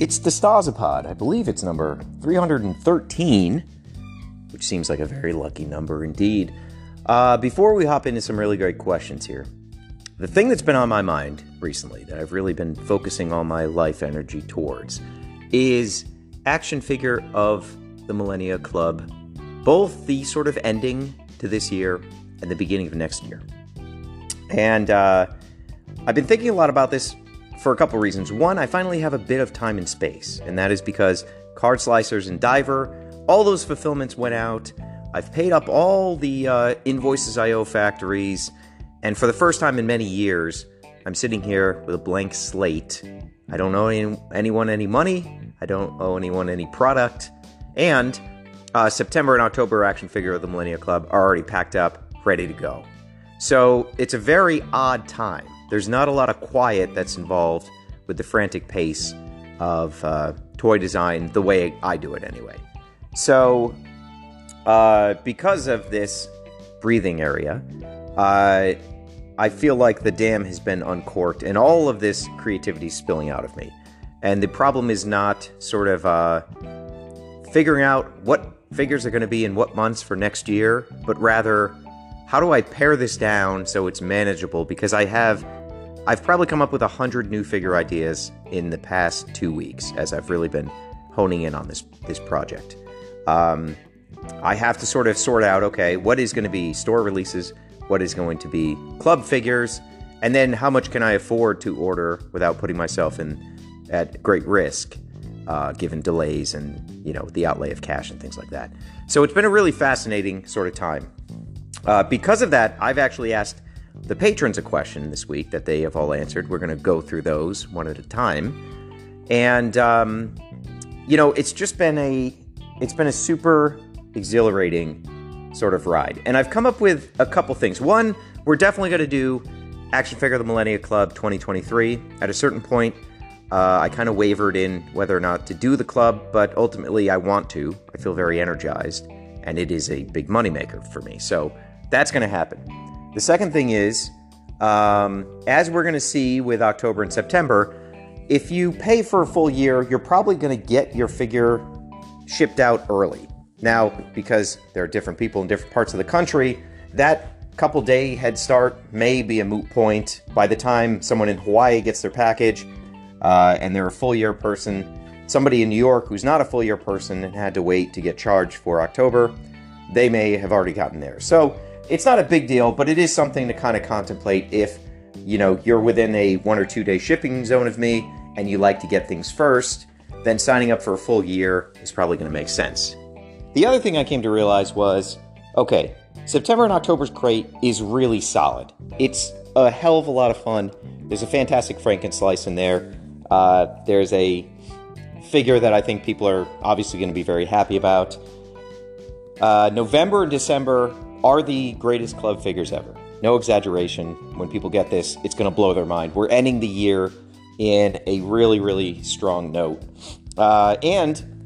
It's DeStasapod. I believe it's number 313, which seems like a very lucky number indeed. Uh, before we hop into some really great questions here, the thing that's been on my mind recently that I've really been focusing all my life energy towards is action figure of the Millennia Club, both the sort of ending to this year and the beginning of next year. And uh, I've been thinking a lot about this for a couple reasons. One, I finally have a bit of time and space, and that is because Card Slicers and Diver, all those fulfillments went out. I've paid up all the uh, invoices I owe factories, and for the first time in many years, I'm sitting here with a blank slate. I don't owe any, anyone any money. I don't owe anyone any product. And uh, September and October action figure of the Millennia Club are already packed up, ready to go. So it's a very odd time. There's not a lot of quiet that's involved with the frantic pace of uh, toy design, the way I do it anyway. So, uh, because of this breathing area, uh, I feel like the dam has been uncorked and all of this creativity is spilling out of me. And the problem is not sort of uh, figuring out what figures are going to be in what months for next year, but rather how do I pare this down so it's manageable? Because I have I've probably come up with a hundred new figure ideas in the past two weeks as I've really been honing in on this this project. Um, I have to sort of sort out okay, what is going to be store releases, what is going to be club figures, and then how much can I afford to order without putting myself in at great risk, uh, given delays and you know the outlay of cash and things like that. So it's been a really fascinating sort of time. Uh, because of that, I've actually asked the patrons a question this week that they have all answered. We're going to go through those one at a time, and um, you know, it's just been a it's been a super exhilarating sort of ride. And I've come up with a couple things. One, we're definitely going to do Action Figure the Millennia Club 2023. At a certain point, uh, I kind of wavered in whether or not to do the club, but ultimately I want to. I feel very energized, and it is a big moneymaker for me. So that's going to happen. The second thing is, um, as we're going to see with October and September, if you pay for a full year, you're probably going to get your figure shipped out early. Now, because there are different people in different parts of the country, that couple day head start may be a moot point. By the time someone in Hawaii gets their package uh, and they're a full year person, somebody in New York who's not a full year person and had to wait to get charged for October, they may have already gotten there. So it's not a big deal, but it is something to kind of contemplate if you know you're within a one or two day shipping zone of me and you like to get things first, then signing up for a full year is probably going to make sense. The other thing I came to realize was okay, September and October's crate is really solid. It's a hell of a lot of fun. There's a fantastic Frankenslice in there. Uh, there's a figure that I think people are obviously going to be very happy about. Uh, November and December are the greatest club figures ever. No exaggeration. When people get this, it's going to blow their mind. We're ending the year in a really, really strong note. Uh, and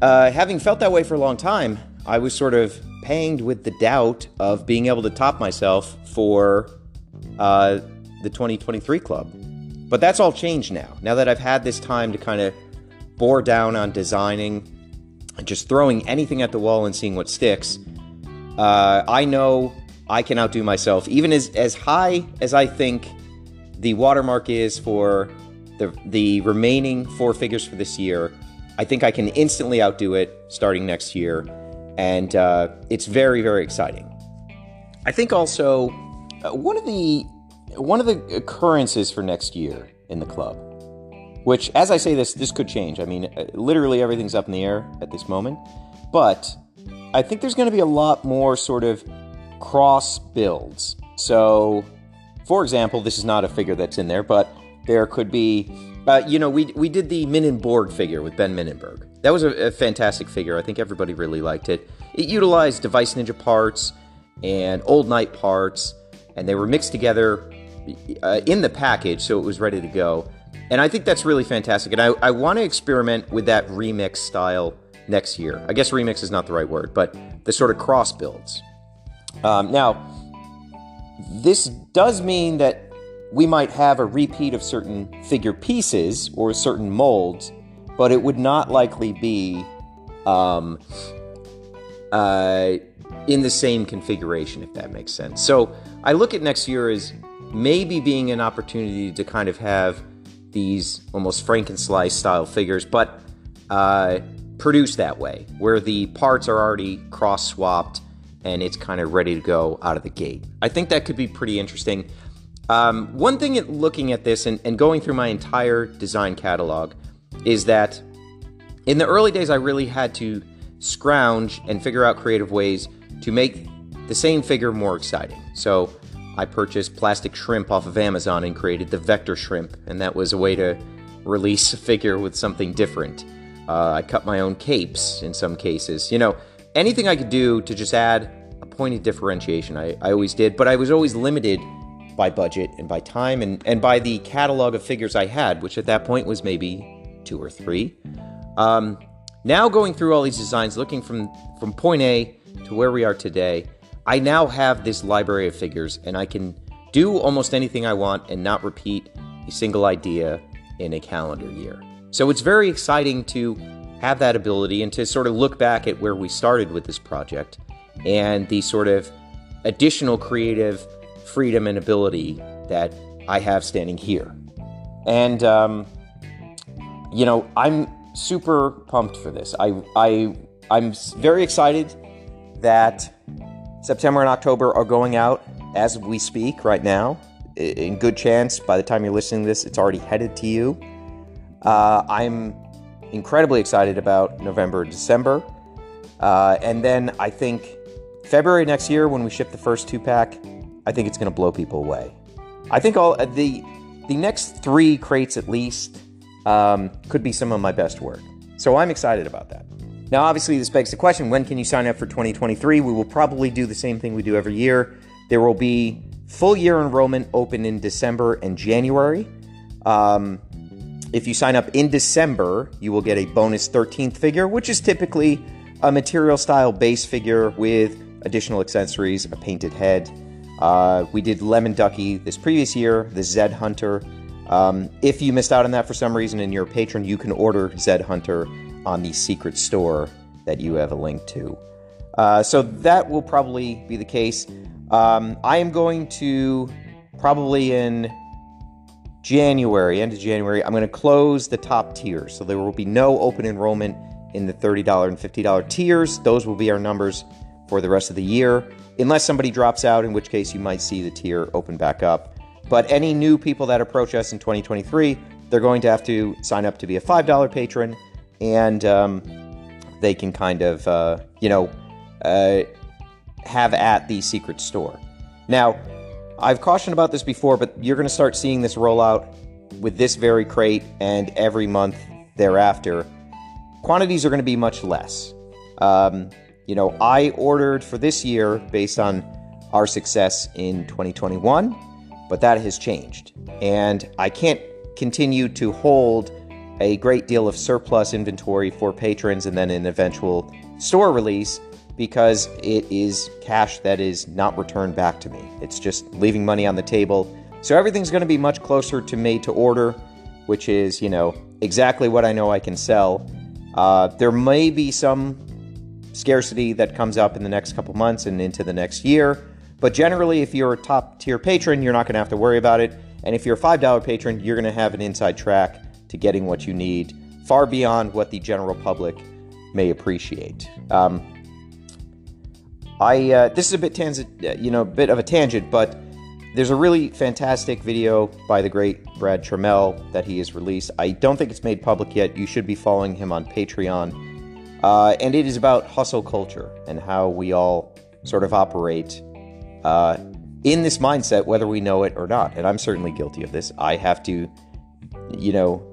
uh, having felt that way for a long time, I was sort of panged with the doubt of being able to top myself for uh, the 2023 club. But that's all changed now. Now that I've had this time to kind of bore down on designing and just throwing anything at the wall and seeing what sticks, uh, I know I can outdo myself, even as as high as I think the watermark is for the the remaining four figures for this year. I think I can instantly outdo it starting next year, and uh, it's very very exciting. I think also uh, one of the one of the occurrences for next year in the club, which as I say this, this could change. I mean, uh, literally everything's up in the air at this moment, but I think there's going to be a lot more sort of cross builds. So, for example, this is not a figure that's in there, but there could be, uh, you know, we, we did the Minenborg figure with Ben Minenberg. That was a, a, fantastic figure. I think everybody really liked it. It utilized Device Ninja parts and Old Knight parts, and they were mixed together uh, in the package, so it was ready to go. And I think that's really fantastic. And I, I want to experiment with that remix style next year. I guess remix is not the right word, but the sort of cross builds. Um, now, this does mean that we might have a repeat of certain figure pieces or certain molds, but it would not likely be um, uh, in the same configuration, if that makes sense. So I look at next year as maybe being an opportunity to kind of have these almost Frankenstein style figures, but uh, produced that way, where the parts are already cross swapped and it's kind of ready to go out of the gate. I think that could be pretty interesting. Um, one thing at looking at this and, and going through my entire design catalog is that in the early days, I really had to scrounge and figure out creative ways to make the same figure more exciting. So I purchased plastic shrimp off of Amazon and created the vector shrimp, and that was a way to release a figure with something different. Uh, I cut my own capes in some cases. You know, anything I could do to just add a point of differentiation, I, I always did, but I was always limited by budget and by time and, and by the catalog of figures I had, which at that point was maybe two or three. Um, now going through all these designs, looking from, from point A to where we are today, I now have this library of figures and I can do almost anything I want and not repeat a single idea in a calendar year. So it's very exciting to have that ability and to sort of look back at where we started with this project and the sort of additional creative freedom and ability that I have standing here. And, um, you know, I'm super pumped for this. I, I, I'm very excited that September and October are going out as we speak right now. In good chance, by the time you're listening to this, it's already headed to you. Uh, I'm incredibly excited about November December. Uh, and then I think February next year, when we ship the first two pack, I think it's going to blow people away. I think all uh, the the next three crates at least um, could be some of my best work. So I'm excited about that. Now, obviously, this begs the question when can you sign up for 2023? We will probably do the same thing we do every year. There will be full year enrollment open in December and January. Um, if you sign up in December, you will get a bonus 13th figure, which is typically a material style base figure with additional accessories, a painted head. Uh, we did Lemon Ducky this previous year, the Zed Hunter. Um, if you missed out on that for some reason and you're a patron, you can order Zed Hunter on the secret store that you have a link to. Uh, so that will probably be the case. Um, I am going to probably in January, end of January, I'm going to close the top tiers. So there will be no open enrollment in the $30 and $50 tiers. Those will be our numbers for the rest of the year, unless somebody drops out, in which case you might see the tier open back up. But any new people that approach us in 2023, they're going to have to sign up to be a $5 patron, and um, they can kind of, uh, you know, uh, have at the secret store. Now, I've cautioned about this before, but you're going to start seeing this roll out with this very crate and every month thereafter. Quantities are going to be much less. Um, you know, I ordered for this year based on our success in 2021, but that has changed. And I can't continue to hold a great deal of surplus inventory for patrons and then an eventual store release because it is cash that is not returned back to me. It's just leaving money on the table. So everything's going to be much closer to made to order, which is, you know, exactly what I know I can sell. Uh, there may be some scarcity that comes up in the next couple months and into the next year. But generally, if you're a top tier patron, you're not going to have to worry about it. And if you're a $5 patron, you're going to have an inside track to getting what you need far beyond what the general public may appreciate. Um, I uh, this is a bit tangent, uh, you know, a bit of a tangent, but there's a really fantastic video by the great Brad Trammell that he has released. I don't think it's made public yet. You should be following him on Patreon uh, and it is about hustle culture and how we all sort of operate uh, in this mindset, whether we know it or not. And I'm certainly guilty of this. I have to, you know,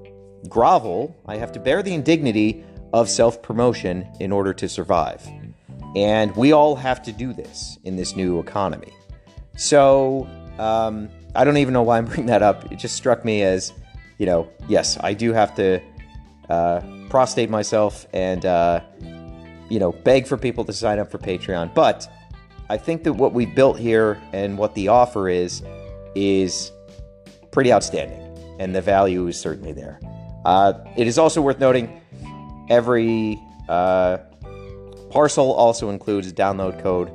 grovel, I have to bear the indignity of self promotion in order to survive. And we all have to do this in this new economy. So, um, I don't even know why I'm bringing that up. It just struck me as, you know, yes, I do have to uh, prostate myself and uh, you know beg for people to sign up for Patreon. But I think that what we built here and what the offer is is pretty outstanding, and the value is certainly there. Uh, it is also worth noting every uh, parcel also includes a download code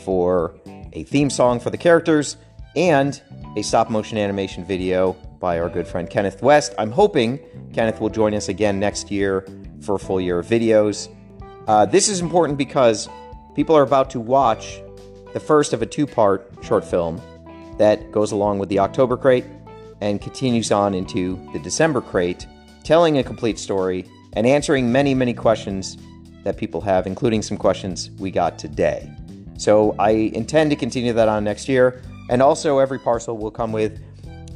for a theme song for the characters and a stop motion animation video by our good friend Kenneth West. I'm hoping Kenneth will join us again next year for a full year of videos. Uh, this is important because people are about to watch the first of a two part short film that goes along with the October crate and continues on into the December crate, telling a complete story and answering many, many questions that people have, including some questions we got today. So I intend to continue that on next year. And also, every parcel will come with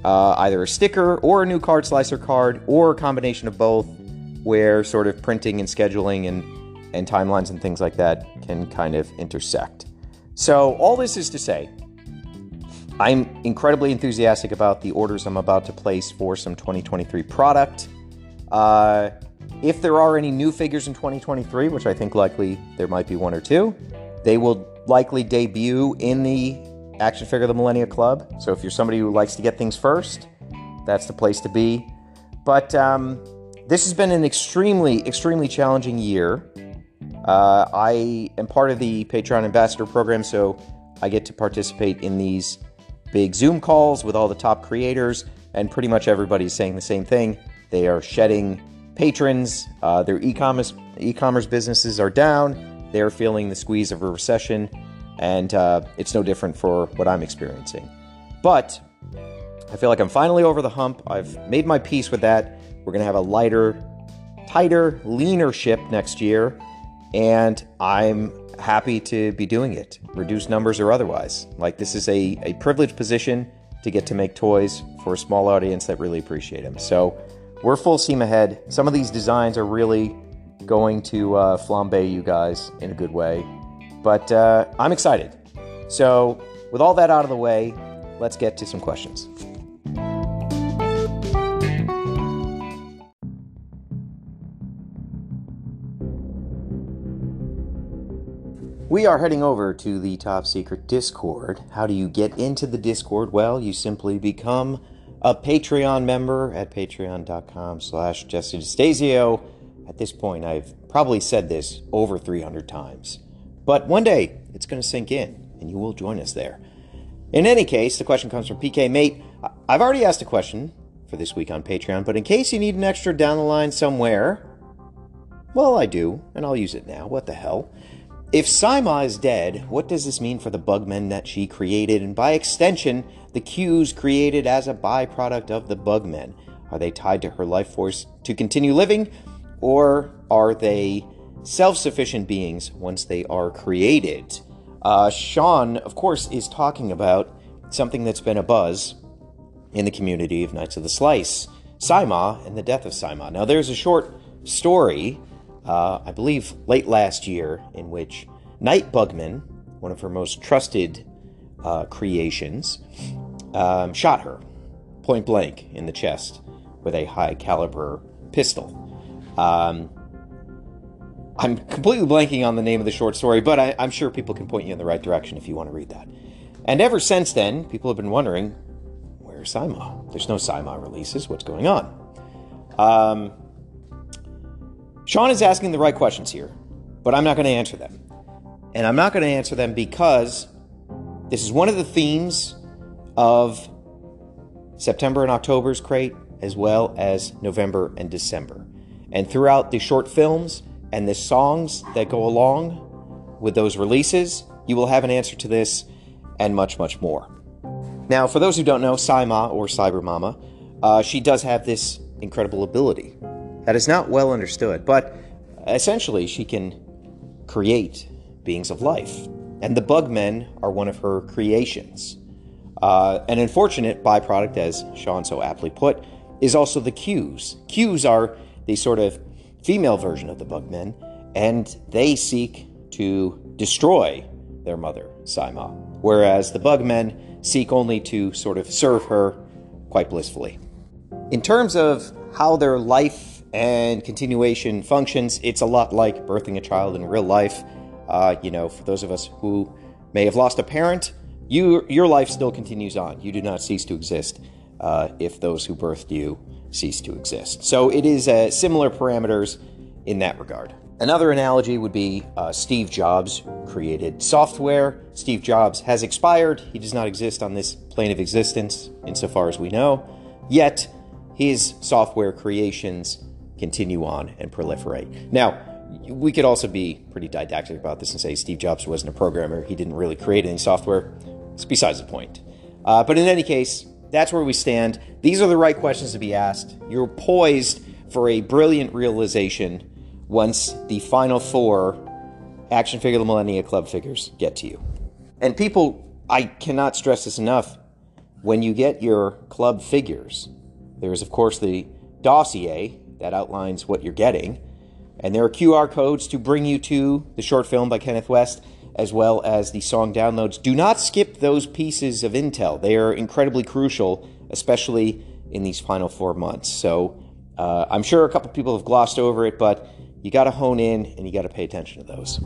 uh, either a sticker or a new card slicer card or a combination of both, where sort of printing and scheduling and, and timelines and things like that can kind of intersect. So, all this is to say, I'm incredibly enthusiastic about the orders I'm about to place for some 2023 product. Uh, if there are any new figures in 2023, which I think likely there might be one or two, they will likely debut in the Action Figure the Millennia Club. So if you're somebody who likes to get things first, that's the place to be. But um, this has been an extremely, extremely challenging year. Uh, I am part of the Patreon Ambassador program, so I get to participate in these big Zoom calls with all the top creators, and pretty much everybody's saying the same thing. They are shedding patrons. Uh, their e-commerce e-commerce businesses are down. They're feeling the squeeze of a recession, and uh, it's no different for what I'm experiencing. But I feel like I'm finally over the hump. I've made my peace with that. We're gonna have a lighter, tighter, leaner ship next year, and I'm happy to be doing it, reduce numbers or otherwise. Like this is a, a privileged position to get to make toys for a small audience that really appreciate them. So we're full steam ahead. Some of these designs are really going to uh, flambe you guys in a good way, but uh, I'm excited. So, with all that out of the way, let's get to some questions. We are heading over to the top secret Discord. How do you get into the Discord? Well, you simply become a Patreon member at patreon.com slash Jesse DeStasio. At this point, I've probably said this over 300 times. But one day, it's going to sink in, and you will join us there. In any case, the question comes from PK Mate. I've already asked a question for this week on Patreon, but in case you need an extra down the line somewhere, well, I do, and I'll use it now. What the hell? If Saima is dead, what does this mean for the bugmen that she created, and by extension, the cues created as a byproduct of the bugmen? Are they tied to her life force to continue living, or are they self sufficient beings once they are created? Uh, Sean, of course, is talking about something that's been a buzz in the community of Knights of the Slice Saima and the death of Saima. Now, there's a short story uh, I believe, late last year, in which Night Bugman, one of her most trusted uh, creations, um, shot her point blank in the chest with a high caliber pistol. Um, I'm completely blanking on the name of the short story, but I, am sure people can point you in the right direction if you want to read that. And ever since then, people have been wondering, where's Saima? There's no Saima releases. What's going on? Um, Sean is asking the right questions here, but I'm not going to answer them. And I'm not going to answer them because this is one of the themes of September and October's crate, as well as November and December. And throughout the short films and the songs that go along with those releases, you will have an answer to this and much, much more. Now, for those who don't know, Saima or Cyber Mama, uh, she does have this incredible ability that is not well understood, but essentially she can create beings of life. And the bugmen are one of her creations. Uh, an unfortunate byproduct, as Sean so aptly put, is also the cues. Cues are the sort of female version of the bugmen, and they seek to destroy their mother, Saima, whereas the bugmen seek only to sort of serve her quite blissfully. In terms of how their life and continuation functions, it's a lot like birthing a child in real life. Uh, you know, for those of us who may have lost a parent, you, your life still continues on. You do not cease to exist. uh, if those who birthed you cease to exist. So it is uh, similar parameters in that regard. Another analogy would be uh, Steve Jobs created software. Steve Jobs has expired. He does not exist on this plane of existence, insofar as we know. Yet, his software creations continue on and proliferate. Now, we could also be pretty didactic about this and say Steve Jobs wasn't a programmer. He didn't really create any software. It's besides the point. Uh, but in any case, that's where we stand. These are the right questions to be asked. You're poised for a brilliant realization once the final four action figure the Millennia Club figures get to you. And people, I cannot stress this enough. When you get your club figures, there's of course the dossier that outlines what you're getting, and there are QR codes to bring you to the short film by Kenneth West as well as the song downloads. Do not skip those pieces of intel. They are incredibly crucial, especially in these final four months. So uh, I'm sure a couple people have glossed over it, but you got to hone in and you got to pay attention to those.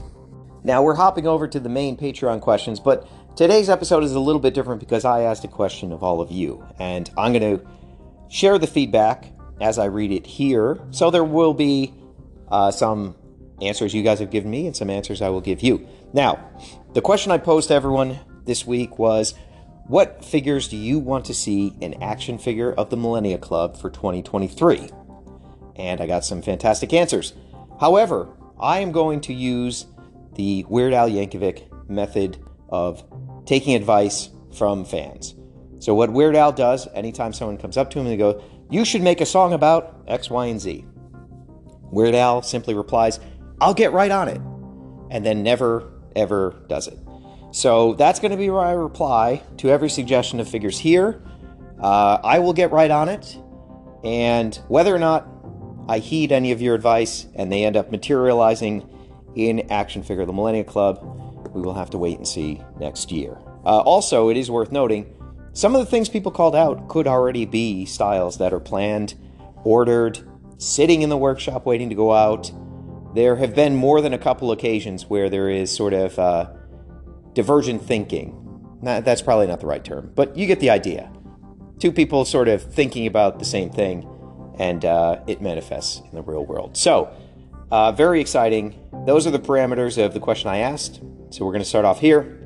Now we're hopping over to the main Patreon questions, but today's episode is a little bit different because I asked a question of all of you, and I'm going to share the feedback as I read it here. So there will be uh, some answers you guys have given me and some answers I will give you. Now, the question I posed to everyone this week was what figures do you want to see in action figure of the Millennia Club for 2023? And I got some fantastic answers. However, I am going to use the Weird Al Yankovic method of taking advice from fans. So, what Weird Al does anytime someone comes up to him and they go, You should make a song about X, Y, and Z. Weird Al simply replies, I'll get right on it. And then never, ever does it. So, that's going to be my reply to every suggestion of figures here. Uh, I will get right on it. And whether or not I heed any of your advice and they end up materializing in Action Figure the Millennia Club, we will have to wait and see next year. Uh, also, it is worth noting some of the things people called out could already be styles that are planned, ordered, sitting in the workshop waiting to go out. There have been more than a couple occasions where there is sort of uh, divergent thinking. that's probably not the right term, but you get the idea. Two people sort of thinking about the same thing, and uh, it manifests in the real world. So, uh, very exciting. Those are the parameters of the question I asked. So we're going to start off here.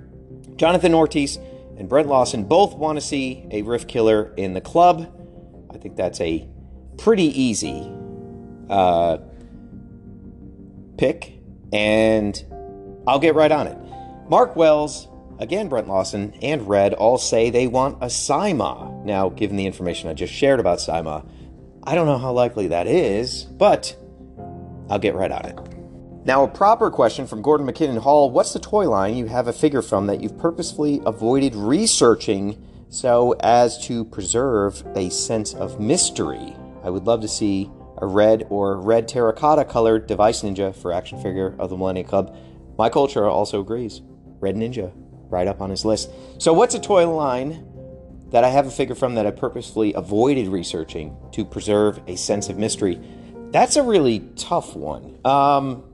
Jonathan Ortiz and Brent Lawson both want to see a Rift Killer in the club. I think that's a pretty easy uh, pick, and I'll get right on it. Mark Wells, again Brent Lawson, and Red all say they want a Saima. Now, given the information I just shared about Saima, I don't know how likely that is, but I'll get right on it. Now, a proper question from Gordon McKinnon Hall What's the toy line you have a figure from that you've purposefully avoided researching so as to preserve a sense of mystery? I would love to see a red or red terracotta colored device ninja for action figure of the Millennium Club. My culture also agrees. Red Ninja, right up on his list. So, what's a toy line that I have a figure from that I purposefully avoided researching to preserve a sense of mystery? That's a really tough one. Um,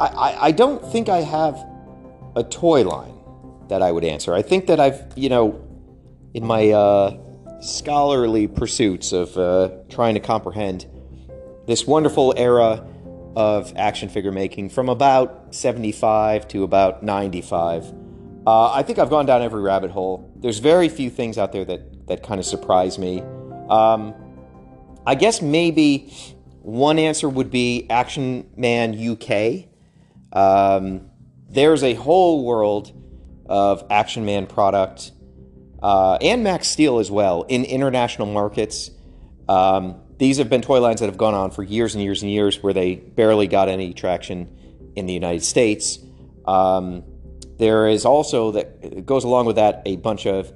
I, I, don't think I have a toy line that I would answer. I think that I've, you know, in my uh, scholarly pursuits of uh, trying to comprehend this wonderful era of action figure making from about 75 to about 95. Uh, I think I've gone down every rabbit hole. There's very few things out there that, that kind of surprise me. Um, I guess maybe one answer would be Action Man UK. Um, there's a whole world of Action Man product uh, and Max Steel as well in international markets. Um, these have been toy lines that have gone on for years and years and years where they barely got any traction in the United States. Um, there is also that goes along with that a bunch of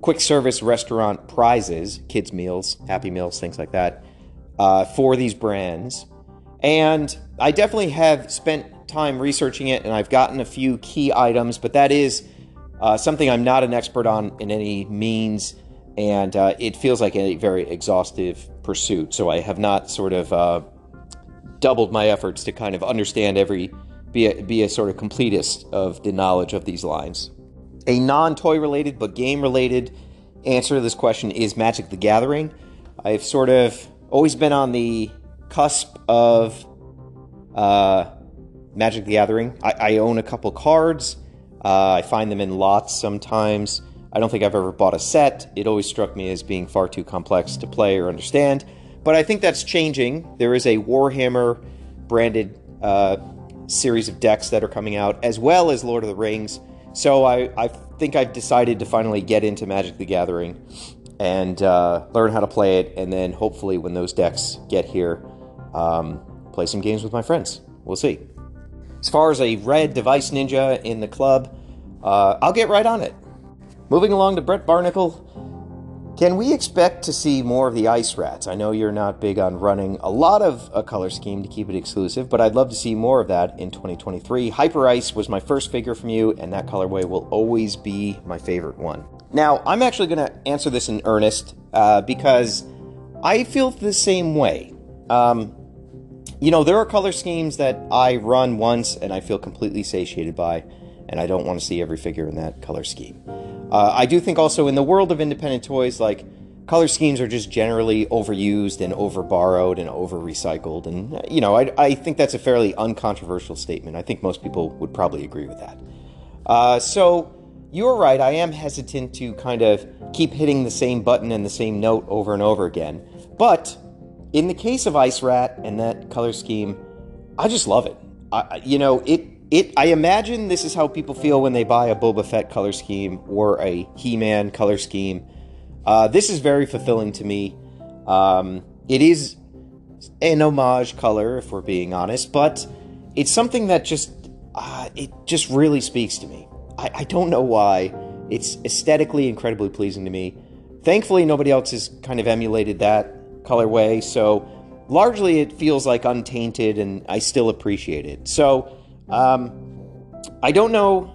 quick service restaurant prizes, kids meals, happy meals, things like that, uh, for these brands. And I definitely have spent time researching it, and I've gotten a few key items, but that is uh, something I'm not an expert on in any means, and uh, it feels like a very exhaustive pursuit. So I have not sort of uh, doubled my efforts to kind of understand every, be a, be a sort of completist of the knowledge of these lines. A non toy related but game related answer to this question is Magic the Gathering. I've sort of always been on the cusp of uh, Magic the Gathering. I, I own a couple cards. Uh, I find them in lots sometimes. I don't think I've ever bought a set. It always struck me as being far too complex to play or understand. But I think that's changing. There is a Warhammer branded uh, series of decks that are coming out, as well as Lord of the Rings. So I, I think I've decided to finally get into Magic the Gathering and uh, learn how to play it, and then hopefully, when those decks get here, um, play some games with my friends. We'll see. As far as a red device ninja in the club, uh, I'll get right on it. Moving along to Brett Barnacle. Can we expect to see more of the Ice Rats? I know you're not big on running a lot of a color scheme to keep it exclusive, but I'd love to see more of that in 2023. Hyper Ice was my first figure from you, and that colorway will always be my favorite one. Now, I'm actually going to answer this in earnest uh, because I feel the same way. Um, you know, there are color schemes that I run once and I feel completely satiated by, and I don't want to see every figure in that color scheme. Uh, I do think also in the world of independent toys, like color schemes are just generally overused and over borrowed and over recycled. And, you know, I, I, think that's a fairly uncontroversial statement. I think most people would probably agree with that. Uh, so, you're right, I am hesitant to kind of keep hitting the same button and the same note over and over again. But in the case of Ice Rat and that color scheme, I just love it. I, you know, it it I imagine this is how people feel when they buy a Boba Fett color scheme or a He-Man color scheme. Uh, this is very fulfilling to me. Um, it is an homage color, if we're being honest, but it's something that just uh, it just really speaks to me. I, I don't know why. It's aesthetically incredibly pleasing to me. Thankfully, nobody else has kind of emulated that colorway, so largely it feels like untainted, and I still appreciate it. So um, I don't know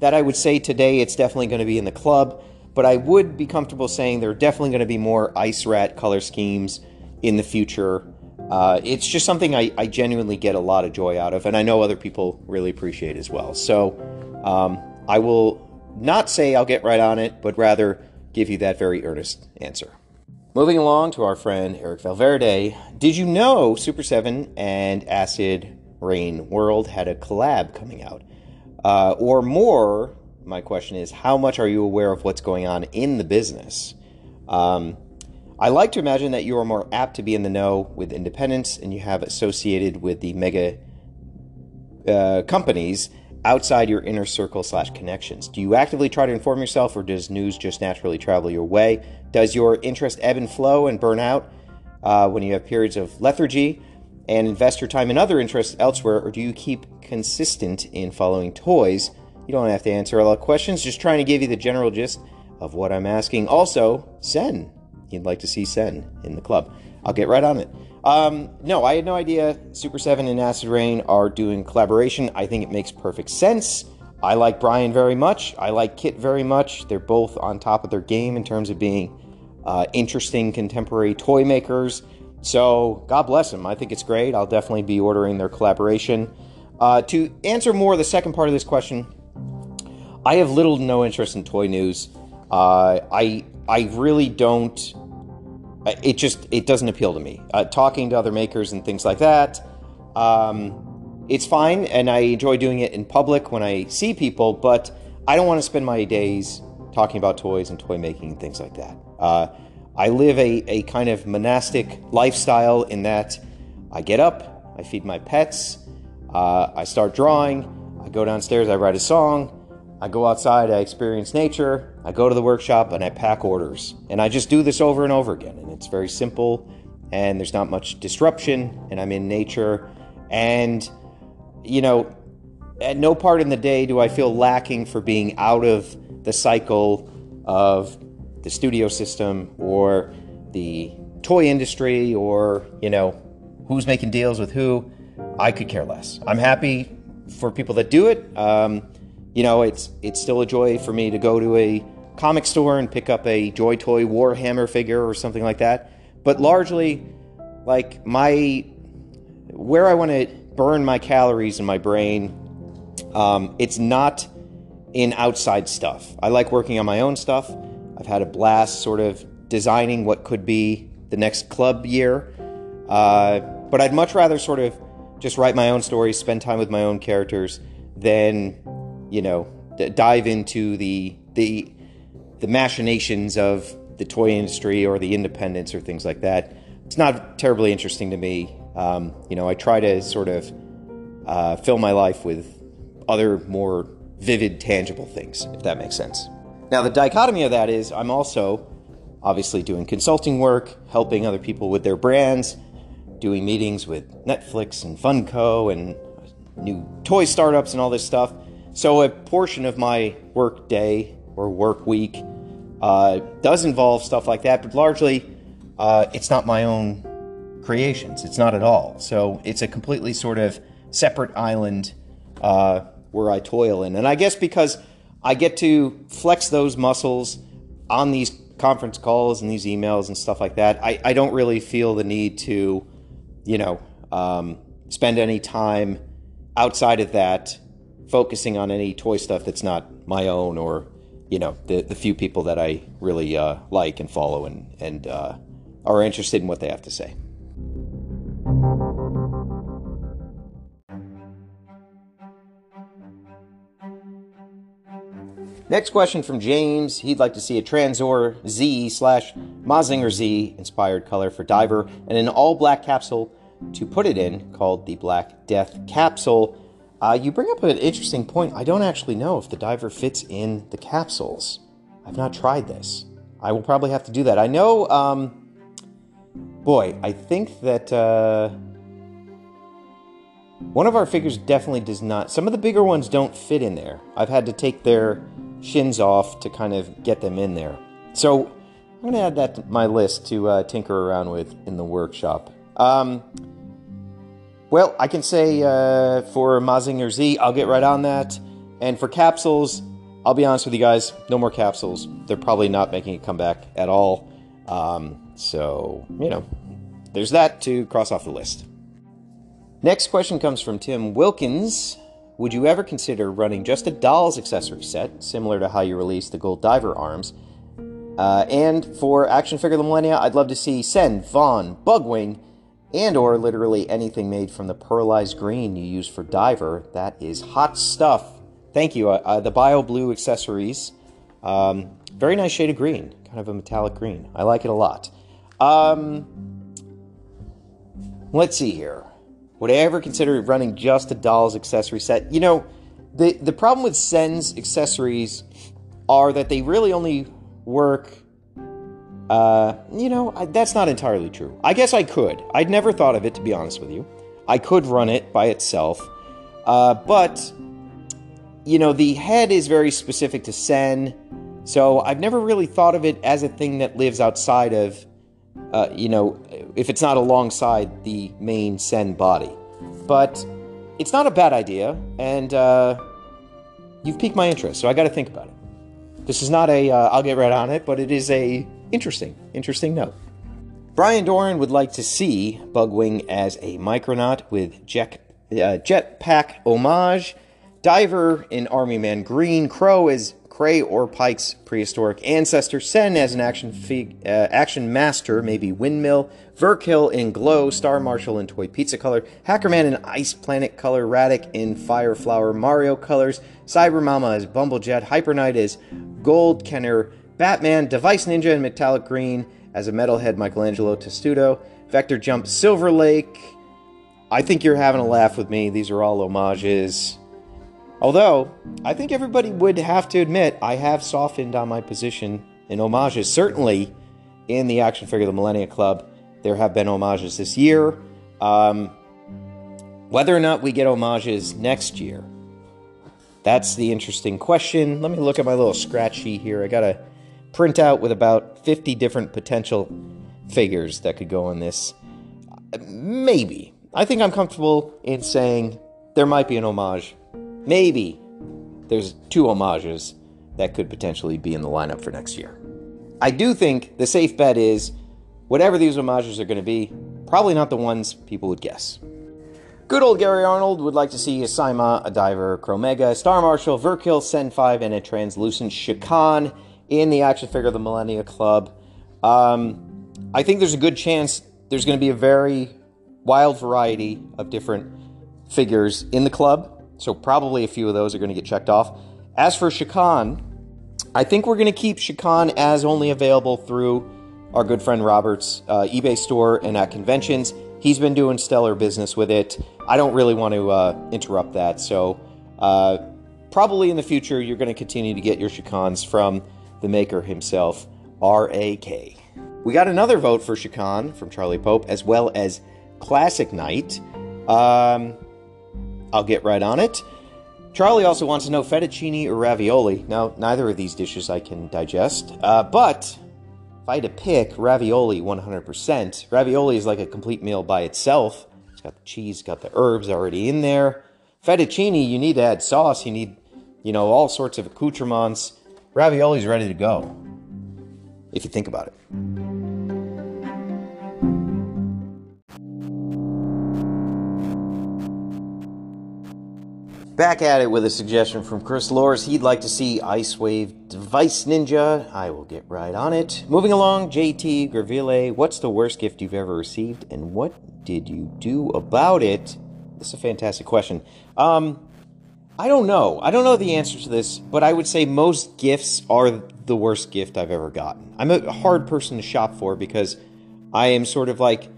that I would say today it's definitely going to be in the club, but I would be comfortable saying there are definitely going to be more Ice Rat color schemes in the future. Uh, it's just something I, I, genuinely get a lot of joy out of, and I know other people really appreciate as well. So um, I will not say I'll get right on it, but rather give you that very earnest answer. Moving along to our friend Eric Valverde. Did you know Super 7 and Acid Rain World had a collab coming out. Uh, or more, my question is, how much are you aware of what's going on in the business? Um, I like to imagine that you are more apt to be in the know with independence and you have associated with the mega uh, companies outside your inner circle slash connections. Do you actively try to inform yourself or does news just naturally travel your way? Does your interest ebb and flow and burn out uh, when you have periods of lethargy? and invest your time in other interests elsewhere, or do you keep consistent in following toys? You don't have to answer a lot of questions, just trying to give you the general gist of what I'm asking. Also, Sen. You'd like to see Sen in the club. I'll get right on it. Um, no, I had no idea Super 7 and Acid Rain are doing collaboration. I think it makes perfect sense. I like Brian very much. I like Kit very much. They're both on top of their game in terms of being uh, interesting contemporary toy makers. So God bless them. I think it's great. I'll definitely be ordering their collaboration. Uh, to answer more the second part of this question, I have little to no interest in toy news. Uh, I I really don't. It just it doesn't appeal to me. Uh, talking to other makers and things like that, um, it's fine, and I enjoy doing it in public when I see people. But I don't want to spend my days talking about toys and toy making and things like that. Uh, I live a, a kind of monastic lifestyle in that I get up, I feed my pets, uh, I start drawing, I go downstairs, I write a song, I go outside, I experience nature, I go to the workshop, and I pack orders. And I just do this over and over again. And it's very simple, and there's not much disruption, and I'm in nature. And, you know, at no part in the day do I feel lacking for being out of the cycle of the studio system or the toy industry or, you know, who's making deals with who, I could care less. I'm happy for people that do it. Um, you know, it's it's still a joy for me to go to a comic store and pick up a Joy Toy Warhammer figure or something like that. But largely, like my where I want to burn my calories in my brain, um, it's not in outside stuff. I like working on my own stuff. I've had a blast sort of designing what could be the next club year. Uh, but I'd much rather sort of just write my own stories, spend time with my own characters, than you know d- dive into the the the machinations of the toy industry or the independents or things like that. It's not terribly interesting to me. Um, you know, I try to sort of uh, fill my life with other more vivid, tangible things, if that makes sense. Now, the dichotomy of that is I'm also obviously doing consulting work, helping other people with their brands, doing meetings with Netflix and Funko and new toy startups and all this stuff. So, a portion of my work day or work week uh, does involve stuff like that, but largely uh, it's not my own creations. It's not at all. So, it's a completely sort of separate island uh, where I toil in. And I guess because I get to flex those muscles on these conference calls and these emails and stuff like that, I, I don't really feel the need to, you know, um, spend any time outside of that focusing on any toy stuff that's not my own or, you know, the, the few people that I really uh, like and follow and, and uh, are interested in what they have to say. Next question from James. He'd like to see a Tranzor Z slash Mazinger Z inspired color for Diver and an all black capsule to put it in called the Black Death Capsule. Uh, you bring up an interesting point. I don't actually know if the Diver fits in the capsules. I've not tried this. I will probably have to do that. I know, um, boy, I think that uh, one of our figures definitely does not. Some of the bigger ones don't fit in there. I've had to take their shins off to kind of get them in there. So I'm going to add that to my list to uh, tinker around with in the workshop. Um, well, I can say uh, for Mazinger Z, I'll get right on that. And for capsules, I'll be honest with you guys, no more capsules. They're probably not making a comeback at all. Um, so, you know, there's that to cross off the list. Next question comes from Tim Wilkins. Would you ever consider running just a dolls accessory set, similar to how you released the Gold Diver arms? Uh, and for Action Figure the Millennia, I'd love to see Sen, Vaughn, Bugwing, and or literally anything made from the pearlized green you use for Diver. That is hot stuff. Thank you. Uh, uh, the Bio Blue accessories, um, very nice shade of green, kind of a metallic green. I like it a lot. Um, let's see here. Would I ever consider running just a dolls accessory set? You know, the the problem with Sen's accessories are that they really only work. Uh, you know, I, that's not entirely true. I guess I could. I'd never thought of it, to be honest with you. I could run it by itself, uh, but you know, the head is very specific to Sen, so I've never really thought of it as a thing that lives outside of uh, you know, if it's not alongside the main Sen body. But it's not a bad idea, and uh, you've piqued my interest, so I got to think about it. This is not a will uh, get right on it, but it is a interesting, interesting note. Brian Doran would like to see Bugwing as a Micronaut with jet, uh, jetpack homage, Diver in Army Man Green, Crow as Cray or Pike's prehistoric ancestor, Sen as an action fig- uh, action master, maybe Windmill, Verkill in Glow, Star Marshal in Toy Pizza color, Hackerman in Ice Planet color, Radic in Fireflower Mario colors, Cyber Mama as Bumblejet, Hyper Knight as Gold Kenner, Batman, Device Ninja in Metallic Green as a Metalhead Michelangelo Testudo, Vector Jump Silver Lake. I think you're having a laugh with me. These are all homages. Although, I think everybody would have to admit I have softened on my position in homages. Certainly, in the Action Figure the Millennia Club, there have been homages this year. Um, whether or not we get homages next year, that's the interesting question. Let me look at my little scratch sheet here. I got a printout with about 50 different potential figures that could go in this. Maybe. I think I'm comfortable in saying there might be an homage maybe there's two homages that could potentially be in the lineup for next year. I do think the safe bet is whatever these homages are going to be, probably not the ones people would guess. Good old Gary Arnold would like to see a Saima, a Diver, Chromega, Star Marshal, Verkill, Sen 5, and a translucent Shakhan in the action figure of the Millennia Club. Um, I think there's a good chance there's going to be a very wild variety of different figures in the club. So probably a few of those are going to get checked off. As for Shakhan, I think we're going to keep Shakhan as only available through our good friend Robert's uh, eBay store and at conventions. He's been doing stellar business with it. I don't really want to uh, interrupt that. So, uh, probably in the future, you're going to continue to get your Shakhans from the maker himself, R.A.K. We got another vote for Shakhan from Charlie Pope, as well as Classic Knight. Um, I'll get right on it. Charlie also wants to know fettuccine or ravioli. Now, neither of these dishes I can digest, uh, but if I had to pick, ravioli 100%. Ravioli is like a complete meal by itself. It's got the cheese, got the herbs already in there. Fettuccine, you need to add sauce, you need, you know, all sorts of accoutrements. Ravioli's ready to go, if you think about it. Back at it with a suggestion from Chris Lors. He'd like to see Ice Wave Device Ninja. I will get right on it. Moving along, JT Gravile. What's the worst gift you've ever received, and what did you do about it? This is a fantastic question. Um, I don't know. I don't know the answer to this, but I would say most gifts are the worst gift I've ever gotten. I'm a hard person to shop for because I am sort of like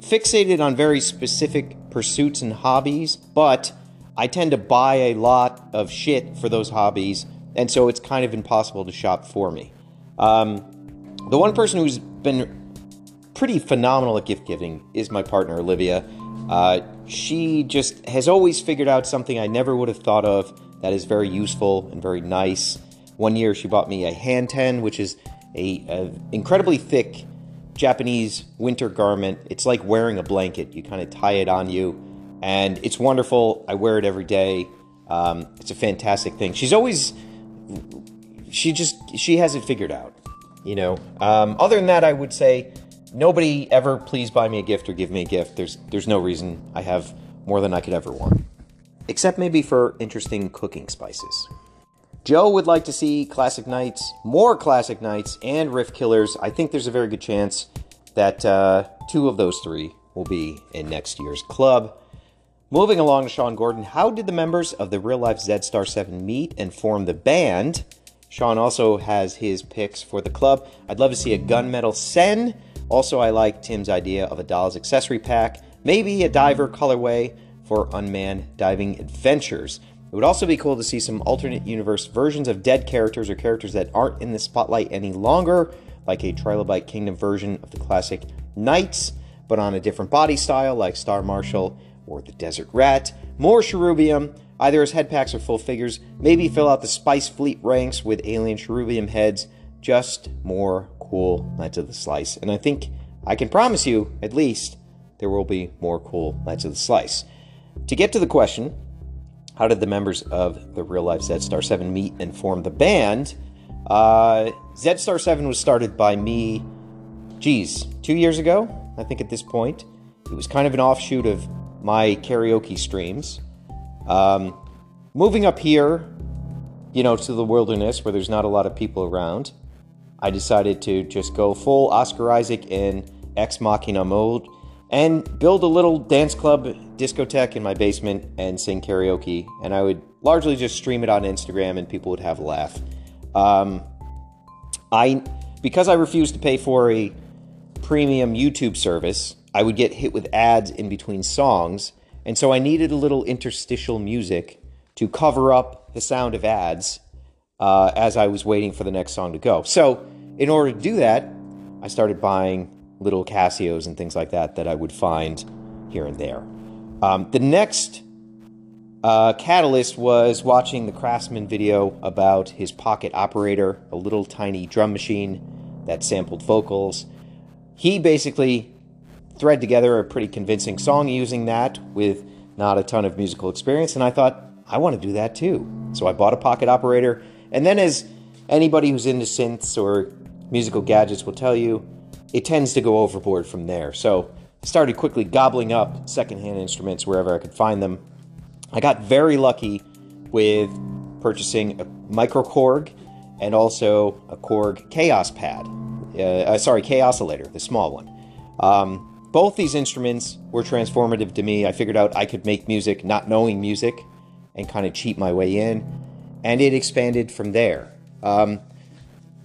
fixated on very specific pursuits and hobbies, but I tend to buy a lot of shit for those hobbies, and so it's kind of impossible to shop for me. Um, the one person who's been pretty phenomenal at gift giving is my partner, Olivia. Uh, she just has always figured out something I never would have thought of that is very useful and very nice. One year she bought me a hanten, which is a, a incredibly thick Japanese winter garment. It's like wearing a blanket. You kind of tie it on you and it's wonderful. I wear it every day. Um, it's a fantastic thing. She's always, she just, she has it figured out, you know. Um, other than that, I would say nobody ever please buy me a gift or give me a gift. There's, there's no reason I have more than I could ever want, except maybe for interesting cooking spices. Joe would like to see Classic Knights, more Classic Knights, and Rift Killers. I think there's a very good chance that uh, two of those three will be in next year's club. Moving along to Sean Gordon, how did the members of the real life Z Star 7 meet and form the band? Sean also has his picks for the club. I'd love to see a gunmetal Sen. Also, I like Tim's idea of a Dolls accessory pack, maybe a diver colorway for unmanned diving adventures. It would also be cool to see some alternate universe versions of dead characters or characters that aren't in the spotlight any longer, like a Trilobite Kingdom version of the classic Knights, but on a different body style, like Star Marshal or the Desert Rat, more Cherubium, either as head packs or full figures, maybe fill out the Spice Fleet ranks with alien Cherubium heads, just more cool Knights of the Slice. And I think I can promise you, at least, there will be more cool Knights of the Slice. To get to the question, how did the members of the real life Z Star 7 meet and form the band? Uh, Z Star 7 was started by me, geez, two years ago, I think at this point. It was kind of an offshoot of my karaoke streams. Um, moving up here, you know, to the wilderness where there's not a lot of people around, I decided to just go full Oscar Isaac in Ex Machina mode and build a little dance club discotheque in my basement and sing karaoke. And I would largely just stream it on Instagram and people would have a laugh. Um, I because I refused to pay for a premium YouTube service, I would get hit with ads in between songs, and so I needed a little interstitial music to cover up the sound of ads uh, as I was waiting for the next song to go. So, in order to do that, I started buying little Casios and things like that that I would find here and there. Um, the next uh, catalyst was watching the Craftsman video about his pocket operator, a little tiny drum machine that sampled vocals. He basically thread together a pretty convincing song using that with not a ton of musical experience. And I thought, I want to do that too. So I bought a pocket operator. And then, as anybody who's into synths or musical gadgets will tell you, it tends to go overboard from there. So I started quickly gobbling up secondhand instruments wherever I could find them. I got very lucky with purchasing a micro microKORG and also a Korg Kaoss Pad. Uh, uh, sorry, Kaossilator, the small one. Um, both these instruments were transformative to me. I figured out I could make music not knowing music and kind of cheat my way in, and it expanded from there. Um,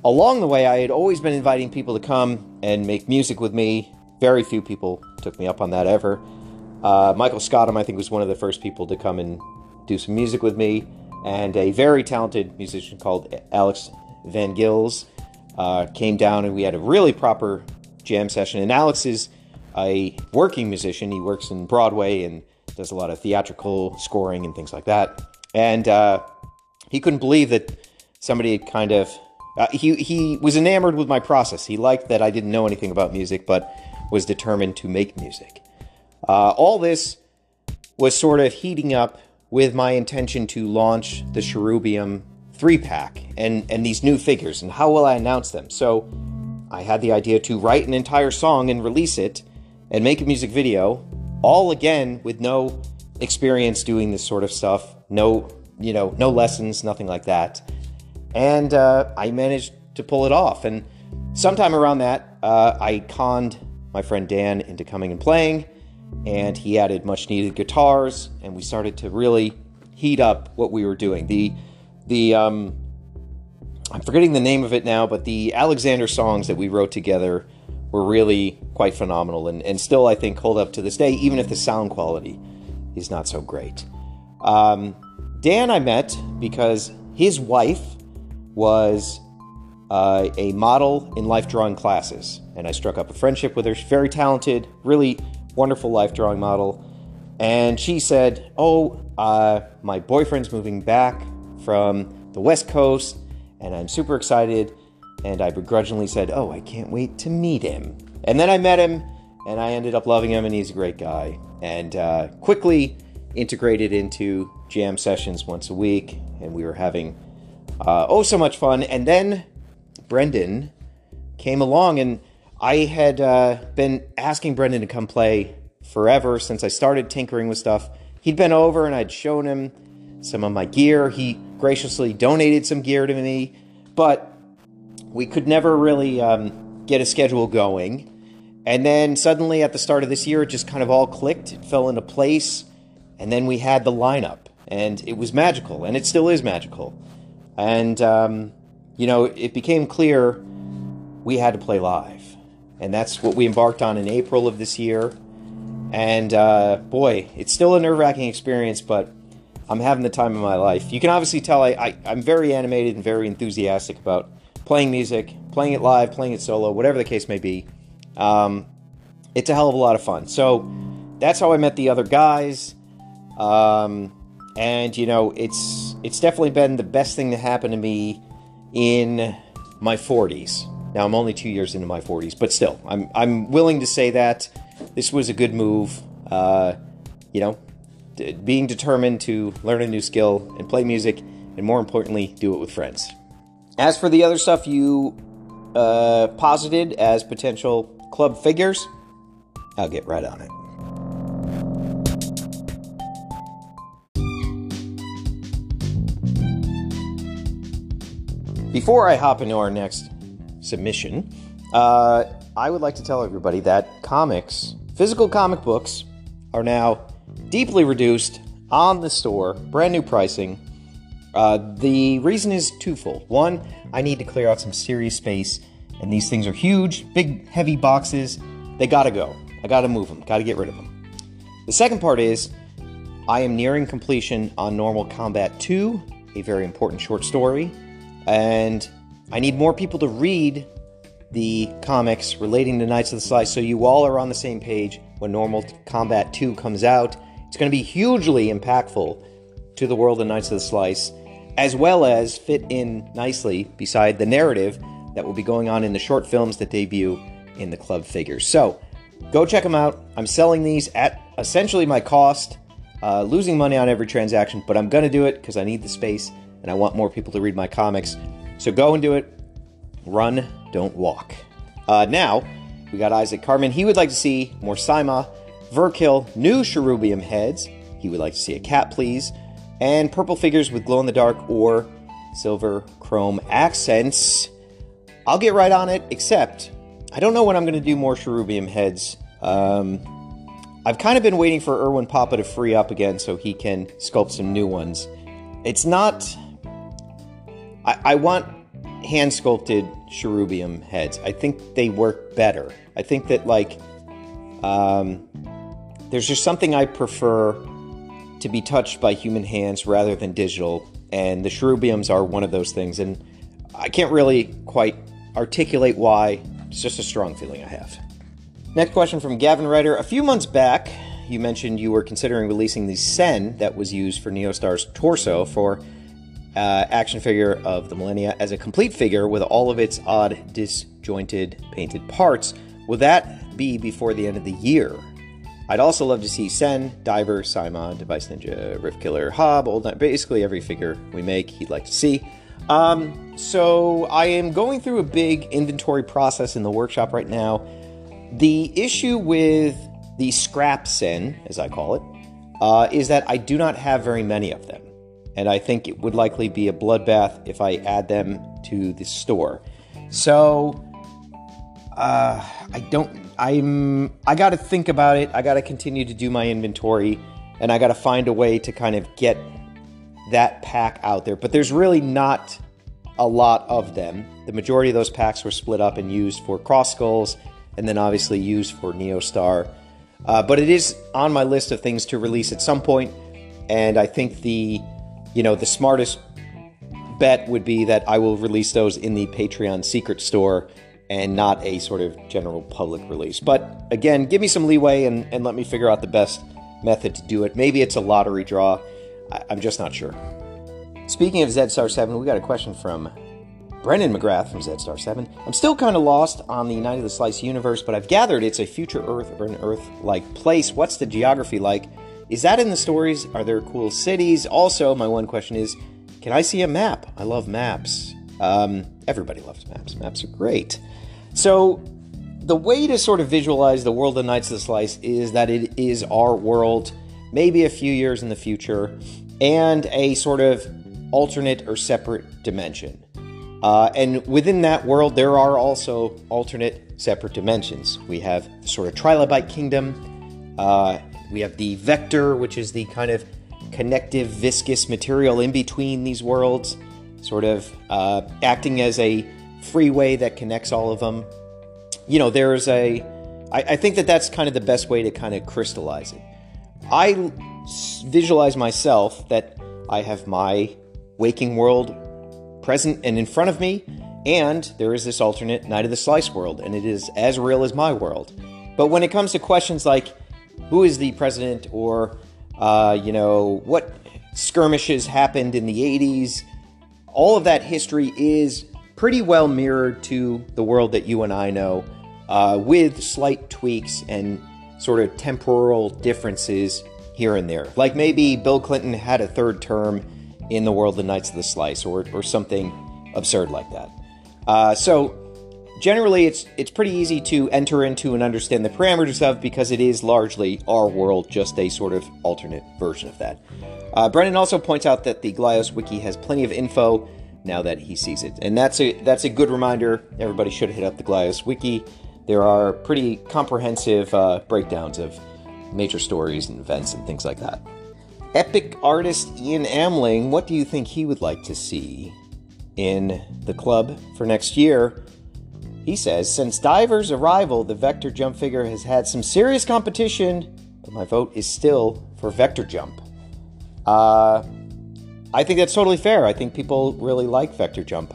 along the way, I had always been inviting people to come and make music with me. Very few people took me up on that ever. Uh, Michael Scottum, I think, was one of the first people to come and do some music with me, and a very talented musician called Alex Van Gils uh, came down, and we had a really proper jam session. And Alex is a working musician; he works in Broadway and does a lot of theatrical scoring and things like that. And uh, he couldn't believe that somebody had kind of uh, he he was enamored with my process. He liked that I didn't know anything about music, but was determined to make music. Uh, all this was sort of heating up with my intention to launch the Cherubium three pack and and these new figures. And how will I announce them? So I had the idea to write an entire song and release it, and make a music video. All again with no experience doing this sort of stuff. No, you know, no lessons, nothing like that and uh, I managed to pull it off. And sometime around that, uh, I conned my friend Dan into coming and playing, and he added much needed guitars, and we started to really heat up what we were doing. The the um, I'm forgetting the name of it now, but the Alexander songs that we wrote together were really quite phenomenal, and, and still I think hold up to this day, even if the sound quality is not so great. Um, Dan I met because his wife was uh, a model in life drawing classes, and I struck up a friendship with her. She's very talented, really wonderful life drawing model. And she said, Oh, uh, my boyfriend's moving back from the West Coast, and I'm super excited. And I begrudgingly said, Oh, I can't wait to meet him. And then I met him, and I ended up loving him, and he's a great guy. And uh, quickly integrated into jam sessions once a week, and we were having uh, oh, so much fun. And then Brendan came along, and I had uh, been asking Brendan to come play forever since I started tinkering with stuff. He'd been over, and I'd shown him some of my gear. He graciously donated some gear to me, but we could never really um, get a schedule going. And then suddenly at the start of this year, it just kind of all clicked. It fell into place. And then we had the lineup, and it was magical, and it still is magical. And, um, you know, it became clear we had to play live. And that's what we embarked on in April of this year. And uh, boy, it's still a nerve wracking experience, but I'm having the time of my life. You can obviously tell I, I, I'm very animated and very enthusiastic about playing music, playing it live, playing it solo, whatever the case may be. Um, it's a hell of a lot of fun. So that's how I met the other guys. Um, and you know, it's it's definitely been the best thing to happen to me in my 40s. Now I'm only two years into my 40s, but still, I'm I'm willing to say that this was a good move. Uh, you know, d- being determined to learn a new skill and play music, and more importantly, do it with friends. As for the other stuff you uh, posited as potential club figures, I'll get right on it. Before I hop into our next submission, uh, I would like to tell everybody that comics, physical comic books, are now deeply reduced on the store, brand new pricing. Uh, the reason is twofold. One, I need to clear out some serious space, and these things are huge, big, heavy boxes. They gotta go. I gotta move them, gotta get rid of them. The second part is I am nearing completion on Normal Combat 2, a very important short story and I need more people to read the comics relating to Knights of the Slice so you all are on the same page when Normal Combat 2 comes out. It's going to be hugely impactful to the world of Knights of the Slice, as well as fit in nicely beside the narrative that will be going on in the short films that debut in the club figures. So go check them out. I'm selling these at essentially my cost, uh, losing money on every transaction, but I'm going to do it because I need the space and I want more people to read my comics. So go and do it. Run, don't walk. Uh, now, we got Isaac Carmen. He would like to see more Sima, Verkill, new Cherubium heads. He would like to see a cat, please, and purple figures with glow in the dark or silver chrome accents. I'll get right on it, except I don't know when I'm going to do more cherubium heads. Um, I've kind of been waiting for Erwin Papa to free up again so he can sculpt some new ones. It's not. I, I want hand sculpted cherubium heads. I think they work better. I think that, like, um, there's just something I prefer to be touched by human hands rather than digital, and the cherubiums are one of those things. And I can't really quite articulate why. It's just a strong feeling I have. Next question from Gavin Ryder. A few months back, you mentioned you were considering releasing the Sen that was used for Neostar's torso for uh, action figure of the Millennia as a complete figure with all of its odd, disjointed, painted parts. Will that be before the end of the year? I'd also love to see Sen, Diver, Simon, Device Ninja, Rift Killer, Hob, Old basically every figure we make he'd like to see. Um, so I am going through a big inventory process in the workshop right now. The issue with the scrap Sen, as I call it, uh, is that I do not have very many of them. And I think it would likely be a bloodbath if I add them to the store. So uh, I don't. I'm. I got to think about it. I got to continue to do my inventory, and I got to find a way to kind of get that pack out there. But there's really not a lot of them. The majority of those packs were split up and used for Cross Skulls, and then obviously used for Neostar. Uh, but it is on my list of things to release at some point, and I think the, you know, the smartest bet would be that I will release those in the Patreon secret store and not a sort of general public release. But again, give me some leeway and, and let me figure out the best method to do it. Maybe it's a lottery draw. I, I'm just not sure. Speaking of ZStar 7, we got a question from Brennan McGrath from ZStar 7. I'm still kind of lost on the Night of the Slice universe, but I've gathered it's a future Earth or an Earth like place. What's the geography like? Is that in the stories? Are there cool cities? Also, my one question is can I see a map? I love maps. Um, everybody loves maps. Maps are great. So, the way to sort of visualize the world of Knights of the Slice is that it is our world, maybe a few years in the future, and a sort of alternate or separate dimension. Uh, and within that world, there are also alternate separate dimensions. We have sort of trilobite kingdom. Uh, we have the vector, which is the kind of connective viscous material in between these worlds, sort of uh, acting as a freeway that connects all of them. You know, there's a. I, I think that that's kind of the best way to kind of crystallize it. I visualize myself that I have my waking world present and in front of me, and there is this alternate Night of the Slice world, and it is as real as my world. But when it comes to questions like who is the president, or uh, you know what skirmishes happened in the 80s, all of that history is pretty well mirrored to the world that you and I know, uh, with slight tweaks and sort of temporal differences here and there. Like maybe Bill Clinton had a third term in the world of Knights of the Slice, or, or something absurd like that. Uh, so generally, it's it's pretty easy to enter into and understand the parameters of because it is largely our world, just a sort of alternate version of that. Uh, Brennan also points out that the Glyos wiki has plenty of info now that he sees it, and that's a that's a good reminder. Everybody should hit up the Glyos wiki. There are pretty comprehensive uh, breakdowns of major stories and events and things like that. Epic artist Ian Amling, what do you think he would like to see in the club for next year? He says, since Diver's arrival, the Vector Jump figure has had some serious competition, but my vote is still for Vector Jump. Uh, I think that's totally fair. I think people really like Vector Jump.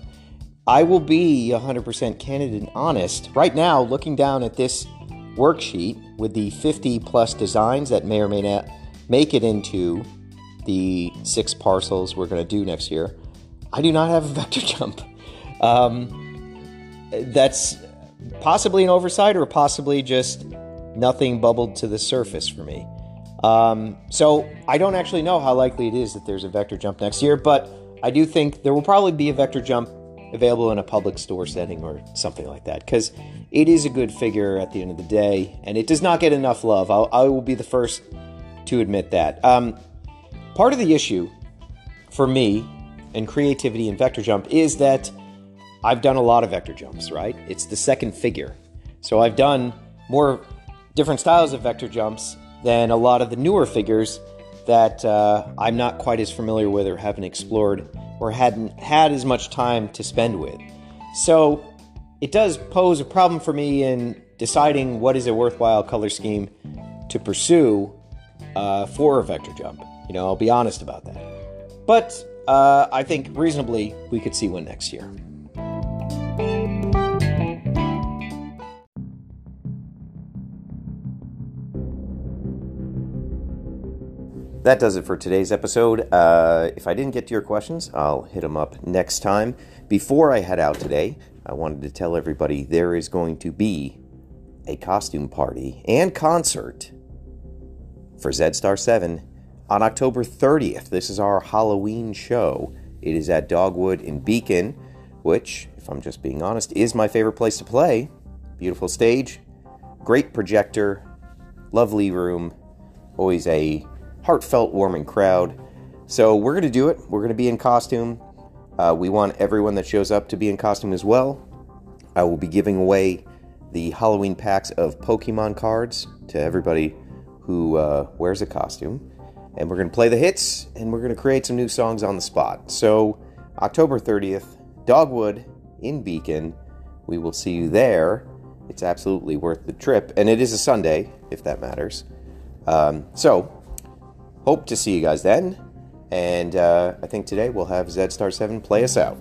I will be 100% candid and honest. Right now, looking down at this worksheet with the 50 plus designs that may or may not make it into the six parcels we're going to do next year, I do not have a vector jump. Um, that's possibly an oversight or possibly just nothing bubbled to the surface for me. Um, so I don't actually know how likely it is that there's a vector jump next year, but I do think there will probably be a vector jump available in a public store setting or something like that because it is a good figure at the end of the day and it does not get enough love. I'll, I will be the first to admit that. Um, part of the issue for me and creativity in Vector Jump is that I've done a lot of vector jumps, right? It's the second figure. So I've done more different styles of vector jumps than a lot of the newer figures that uh, I'm not quite as familiar with or haven't explored or hadn't had as much time to spend with. So it does pose a problem for me in deciding what is a worthwhile color scheme to pursue uh, for a vector jump. You know, I'll be honest about that. But uh, I think reasonably we could see one next year. That does it for today's episode. Uh, if I didn't get to your questions, I'll hit them up next time. Before I head out today, I wanted to tell everybody there is going to be a costume party and concert for Zed Star 7 on October 30th. This is our Halloween show. It is at Dogwood in Beacon, which, if I'm just being honest, is my favorite place to play. Beautiful stage, great projector, lovely room, always a heartfelt, warming crowd. So we're going to do it. We're going to be in costume. Uh, we want everyone that shows up to be in costume as well. I will be giving away the Halloween packs of Pokemon cards to everybody who uh, wears a costume. And we're going to play the hits and we're going to create some new songs on the spot. So, October 30th, Dogwood in Beacon. We will see you there. It's absolutely worth the trip. And it is a Sunday, if that matters. Um, so, Hope to see you guys then. And uh, I think today we'll have Zed Star 7 play us out.